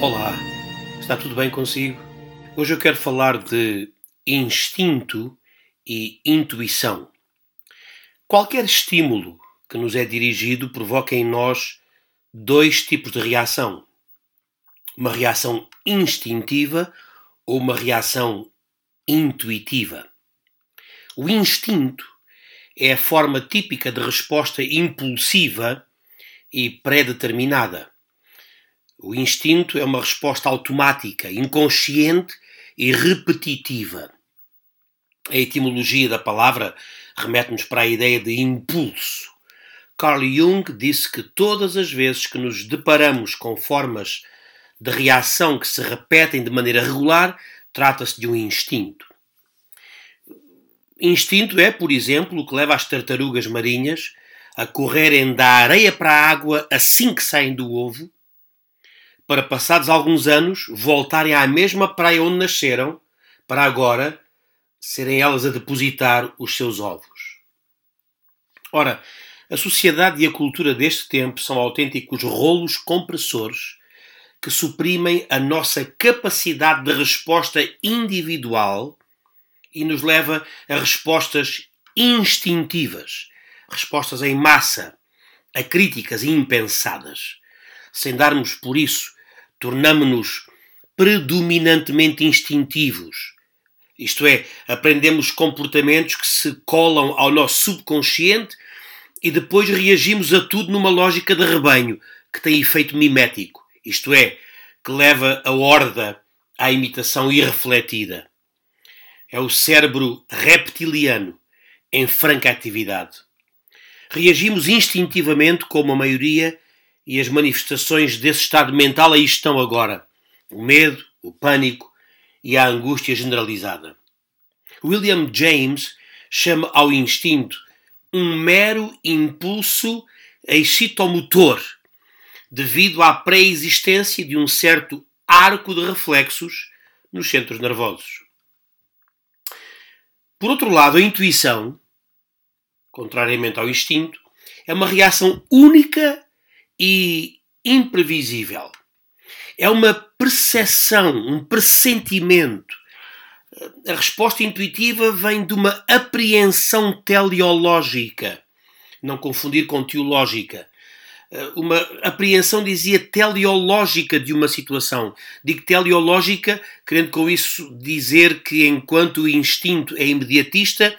Olá, está tudo bem consigo? Hoje eu quero falar de instinto e intuição. Qualquer estímulo que nos é dirigido provoca em nós dois tipos de reação: uma reação instintiva ou uma reação intuitiva. O instinto é a forma típica de resposta impulsiva e pré-determinada o instinto é uma resposta automática, inconsciente e repetitiva. A etimologia da palavra remete-nos para a ideia de impulso. Carl Jung disse que todas as vezes que nos deparamos com formas de reação que se repetem de maneira regular, trata-se de um instinto. Instinto é, por exemplo, o que leva as tartarugas marinhas a correrem da areia para a água assim que saem do ovo para passados alguns anos voltarem à mesma praia onde nasceram, para agora serem elas a depositar os seus ovos. Ora, a sociedade e a cultura deste tempo são autênticos rolos compressores que suprimem a nossa capacidade de resposta individual e nos leva a respostas instintivas, respostas em massa, a críticas impensadas, sem darmos por isso tornamo-nos predominantemente instintivos. Isto é, aprendemos comportamentos que se colam ao nosso subconsciente e depois reagimos a tudo numa lógica de rebanho, que tem efeito mimético, isto é, que leva a horda à imitação irrefletida. É o cérebro reptiliano em franca atividade. Reagimos instintivamente como a maioria e as manifestações desse estado mental aí estão agora: o medo, o pânico e a angústia generalizada. William James chama ao instinto um mero impulso excitomotor, devido à pré-existência de um certo arco de reflexos nos centros nervosos. Por outro lado, a intuição, contrariamente ao instinto, é uma reação única e imprevisível. É uma percepção, um pressentimento. A resposta intuitiva vem de uma apreensão teleológica. Não confundir com teológica. Uma apreensão, dizia, teleológica de uma situação. Digo teleológica, querendo com isso dizer que enquanto o instinto é imediatista,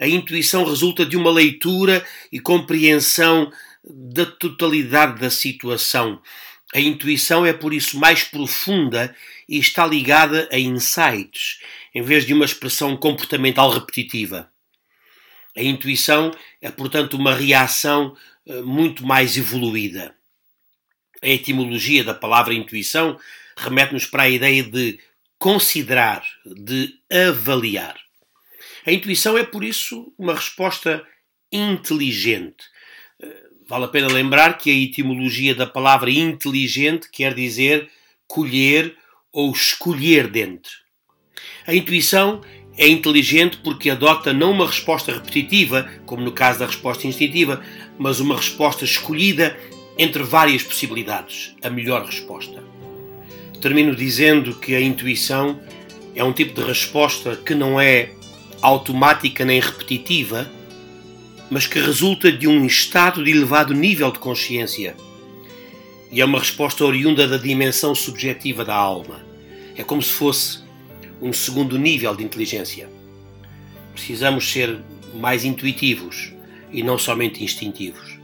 a intuição resulta de uma leitura e compreensão da totalidade da situação. A intuição é por isso mais profunda e está ligada a insights, em vez de uma expressão comportamental repetitiva. A intuição é, portanto, uma reação eh, muito mais evoluída. A etimologia da palavra intuição remete-nos para a ideia de considerar, de avaliar. A intuição é, por isso, uma resposta inteligente, Vale a pena lembrar que a etimologia da palavra inteligente quer dizer colher ou escolher dentro. A intuição é inteligente porque adota não uma resposta repetitiva, como no caso da resposta instintiva, mas uma resposta escolhida entre várias possibilidades, a melhor resposta. Termino dizendo que a intuição é um tipo de resposta que não é automática nem repetitiva, mas que resulta de um estado de elevado nível de consciência. E é uma resposta oriunda da dimensão subjetiva da alma. É como se fosse um segundo nível de inteligência. Precisamos ser mais intuitivos e não somente instintivos.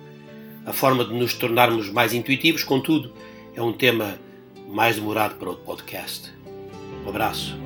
A forma de nos tornarmos mais intuitivos, contudo, é um tema mais demorado para o podcast. Um abraço.